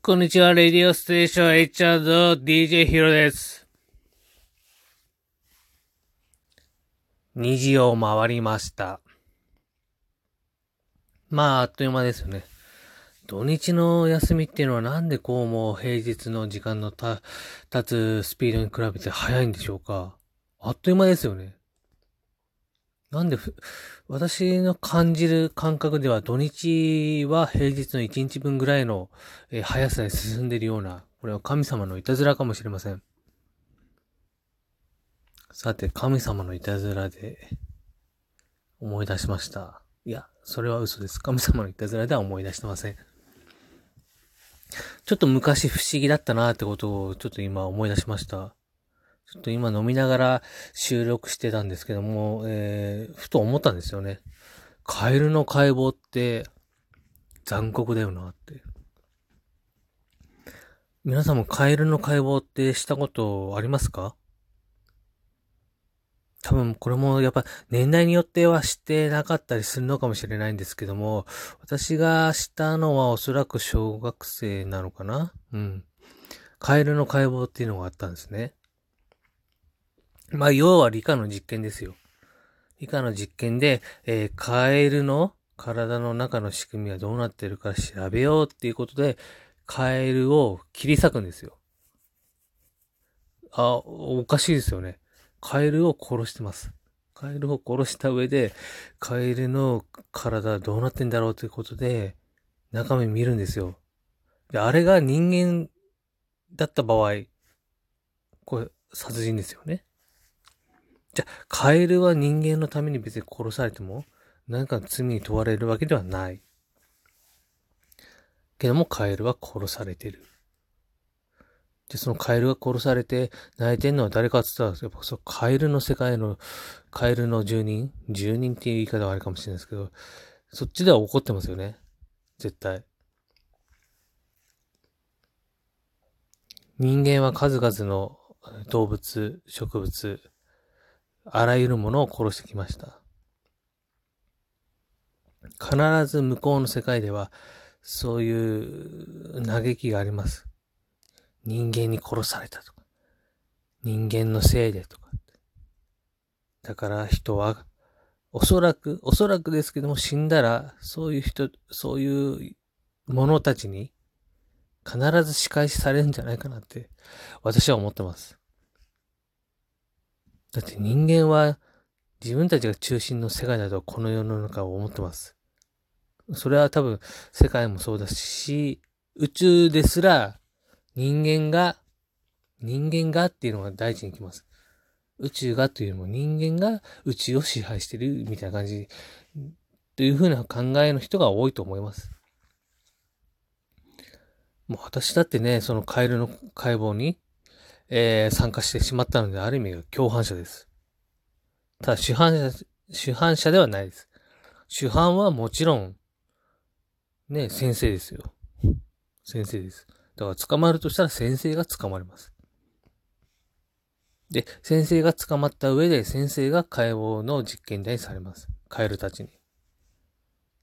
こんにちは、レディオステーション HR.DJ ヒロです。2時を回りました。まあ、あっという間ですよね。土日の休みっていうのはなんでこうもう平日の時間のた経つスピードに比べて早いんでしょうかあっという間ですよね。なんで、私の感じる感覚では土日は平日の1日分ぐらいの、え速さで進んでいるような、これは神様のいたずらかもしれません。さて、神様のいたずらで思い出しました。いや、それは嘘です。神様のいたずらでは思い出してません。ちょっと昔不思議だったなってことをちょっと今思い出しました。ちょっと今飲みながら収録してたんですけども、えー、ふと思ったんですよね。カエルの解剖って残酷だよなって。皆さんもカエルの解剖ってしたことありますか？多分これもやっぱ年代によっては知ってなかったりするのかもしれないんですけども、私がしたのはおそらく小学生なのかなうん。カエルの解剖っていうのがあったんですね。まあ、要は理科の実験ですよ。理科の実験で、えーカエルの体の中の仕組みはどうなってるか調べようっていうことで、カエルを切り裂くんですよ。あ、おかしいですよね。カエルを殺してます。カエルを殺した上で、カエルの体はどうなってんだろうということで、中身見るんですよ。で、あれが人間だった場合、これ、殺人ですよね。じゃあ、カエルは人間のために別に殺されても、何か罪に問われるわけではない。けども、カエルは殺されてる。で、そのカエルが殺されて泣いてんのは誰かって言ったら、やっぱそう、カエルの世界の、カエルの住人住人っていう言い方はあれかもしれないですけど、そっちでは怒ってますよね。絶対。人間は数々の動物、植物、あらゆるものを殺してきました。必ず向こうの世界では、そういう嘆きがあります。人間に殺されたとか、人間のせいでとか。だから人は、おそらく、おそらくですけども死んだら、そういう人、そういう者たちに必ず仕返しされるんじゃないかなって、私は思ってます。だって人間は自分たちが中心の世界だとこの世の中を思ってます。それは多分世界もそうだし、宇宙ですら人間が、人間がっていうのが大事にきます。宇宙がというよりも人間が宇宙を支配してるみたいな感じというふうな考えの人が多いと思います。もう私だってね、そのカエルの解剖に、えー参加してしまったので、ある意味共犯者です。ただ主犯者、主犯者ではないです。主犯はもちろん、ね、先生ですよ。先生です。だから捕まるとしたら先生が捕まります。で、先生が捕まった上で先生が解剖の実験台にされます。カエルたちに。っ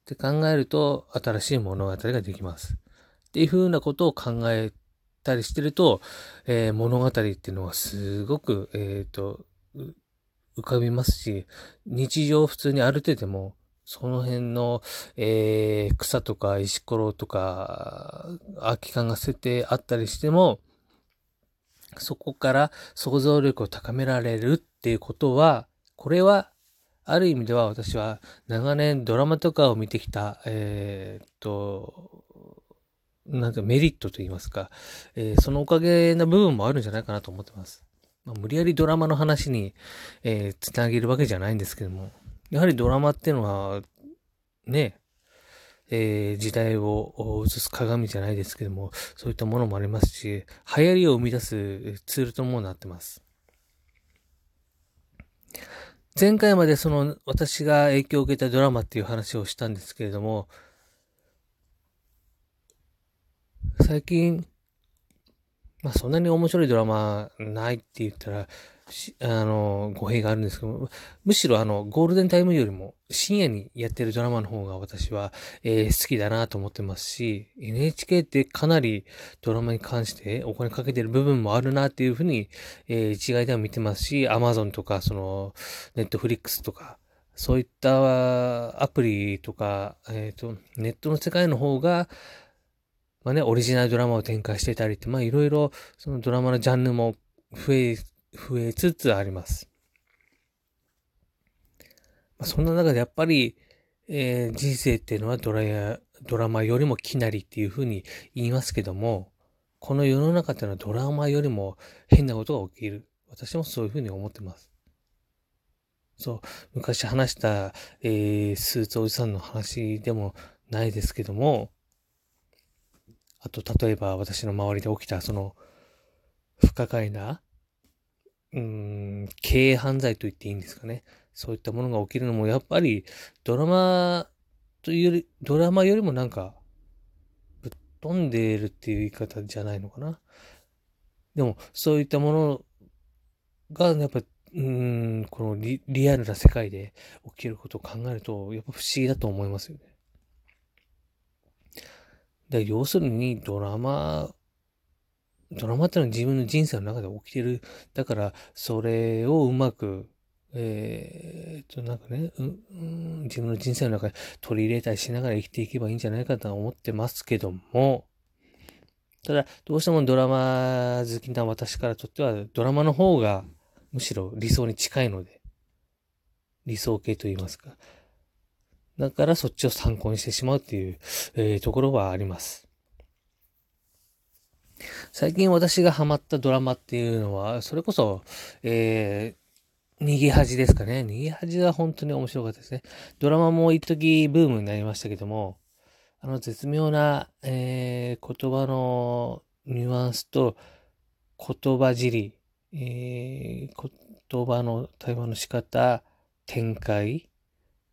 て考えると、新しい物語ができます。っていうふうなことを考えたりしてると、えー物語っていうのはすごく、えっ、と、浮かびますし、日常普通に歩いてても、その辺の、えー草とか石ころとか、空き缶が捨ててあったりしても、そこから想像力を高められるっていうことは、これは、ある意味では私は長年ドラマとかを見てきた、えーっと、なんかメリットと言いますか、えーそのおかげな部分もあるんじゃないかなと思ってます。まあ、無理やりドラマの話に、えーつなげるわけじゃないんですけども、やはりドラマっていうのは、ね、えー時代を映す鏡じゃないですけども、そういったものもありますし、流行りを生み出すツールともなってます。前回までその私が影響を受けたドラマっていう話をしたんですけれども、最近、まあそんなに面白いドラマないって言ったら、あの、語弊があるんですけどむしろあの、ゴールデンタイムよりも深夜にやってるドラマの方が私は、えー、好きだなと思ってますし、NHK ってかなりドラマに関してお金かけてる部分もあるなっていうふうに、えー、一概では見てますし、Amazon とか、その、Netflix とか、そういったアプリとか、えっ、ー、と、ネットの世界の方が、まあね、オリジナルドラマを展開してたりって、まあいろいろ、そのドラマのジャンルも増え増えつつあります。まあ、そんな中でやっぱり、えー、人生っていうのはドラやドラマよりもきなりっていうふうに言いますけども、この世の中っていうのはドラマよりも変なことが起きる。私もそういうふうに思ってます。そう、昔話した、えー、スーツおじさんの話でもないですけども、あと、例えば私の周りで起きた、その、不可解な、うーん、経営犯罪と言っていいんですかね。そういったものが起きるのも、やっぱりドラマというより、ドラマよりもなんか、ぶっ飛んでいるっていう言い方じゃないのかな。でも、そういったものが、やっぱ、うん、このリリアルな世界で起きることを考えると、やっぱ不思議だと思いますよね。で要するに、ドラマドラマってのは自分の人生の中で起きてる。だから、それをうまく、えー、と、なんかね、うん、自分の人生の中で取り入れたりしながら生きていけばいいんじゃないかと思ってますけども、ただ、どうしてもドラマ好きな私からとっては、ドラマの方がむしろ理想に近いので、理想系と言いますか。だからそっちを参考にしてしまうっていう、えー、ところはあります。最近私がハマったドラマっていうのは、それこそ、えー、逃げ恥ですかね。逃げ恥は本当に面白かったですね。ドラマも一時ブームになりましたけども、あの絶妙な、えー、言葉のニュアンスと言葉尻、えー、言葉の対話の仕方、展開、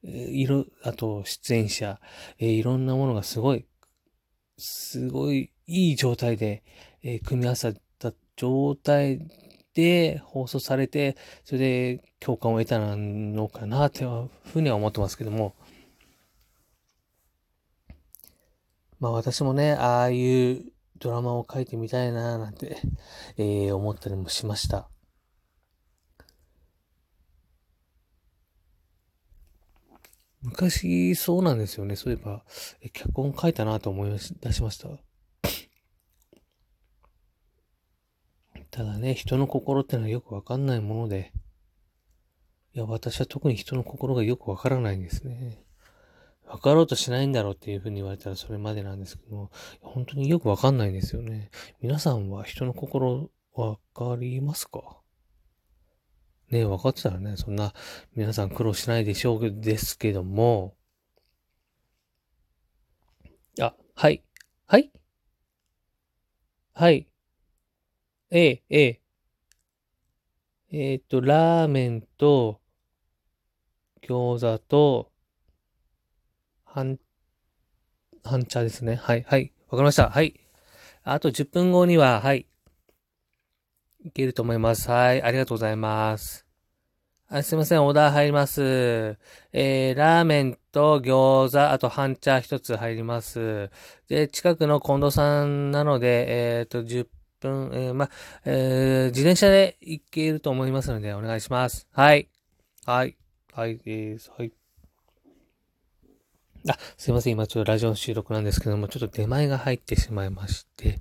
色、あと出演者、えー、いろんなものがすごい、すごいいい状態で、えー、組み合わさった状態で放送されて、それで共感を得たのかなというふうには思ってますけども。まあ私もね、ああいうドラマを書いてみたいななんて、えー、思ったりもしました。昔そうなんですよね。そういえば、え脚本書いたなと思い出しました？ただね、人の心ってのはよくわかんないもので、いや、私は特に人の心がよくわからないんですね。わかろうとしないんだろうっていうふうに言われたらそれまでなんですけども、本当によくわかんないんですよね。皆さんは人の心わかりますか？ね分かってたらね、そんな皆さん苦労しないでしょうですけども、あ、はい。はいはい。ええ、ええ。えっと、ラーメンと、餃子と、半、半茶ですね。はい、はい。わかりました。はい。あと10分後には、はい。いけると思います。はい。ありがとうございます。あすいません。オーダー入ります。えー、ラーメンと餃子、あと半茶一つ入ります。で、近くの近藤さんなので、えっ、ー、と、10分、えー、ま、えー、自転車で行けると思いますので、お願いします。はい。はい。はい、えー、はい。あ、すいません。今ちょっとラジオの収録なんですけども、ちょっと出前が入ってしまいまして、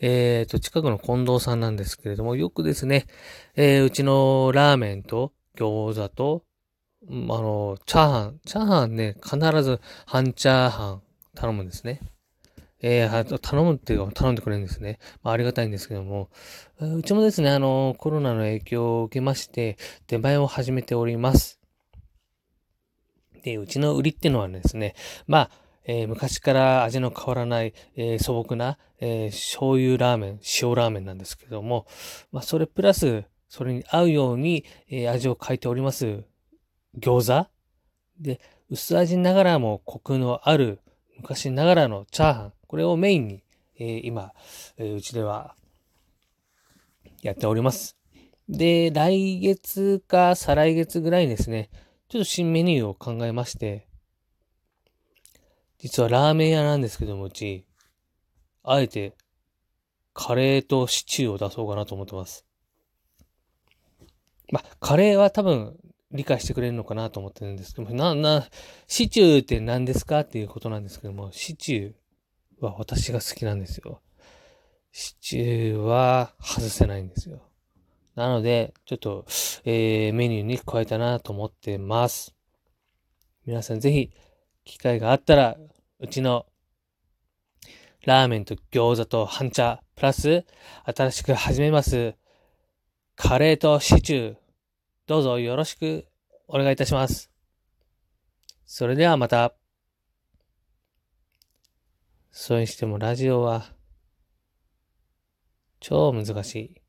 えっ、ー、と、近くの近藤さんなんですけれども、よくですね、えー、うちのラーメンと餃子と、あの、チャーハン、チャーハンね、必ず半チャーハン頼むんですね。えー、頼むっていうか、頼んでくれるんですね。まあ、ありがたいんですけども、うちもですね、あの、コロナの影響を受けまして、出前を始めております。で、うちの売りっていうのはですね、まあ、えー、昔から味の変わらない、えー、素朴な、えー、醤油ラーメン、塩ラーメンなんですけども、まあ、それプラス、それに合うように、え味を変えております、餃子。で、薄味ながらもコクのある昔ながらのチャーハン、これをメインに、えー、今、えー、うちではやっております。で、来月か再来月ぐらいにですね、ちょっと新メニューを考えまして、実はラーメン屋なんですけども、うち、あえて、カレーとシチューを出そうかなと思ってます。まあ、カレーは多分理解してくれるのかなと思ってるんですけども、な、な、シチューって何ですかっていうことなんですけども、シチューは私が好きなんですよ。シチューは外せないんですよ。なので、ちょっと、えー、メニューに加えたなと思ってます。皆さんぜひ、機会があったら、うちのラーメンと餃子と半茶、プラス、新しく始めます、カレーとシチュー、どうぞよろしくお願いいたします。それではまた。それにしてもラジオは超難しい。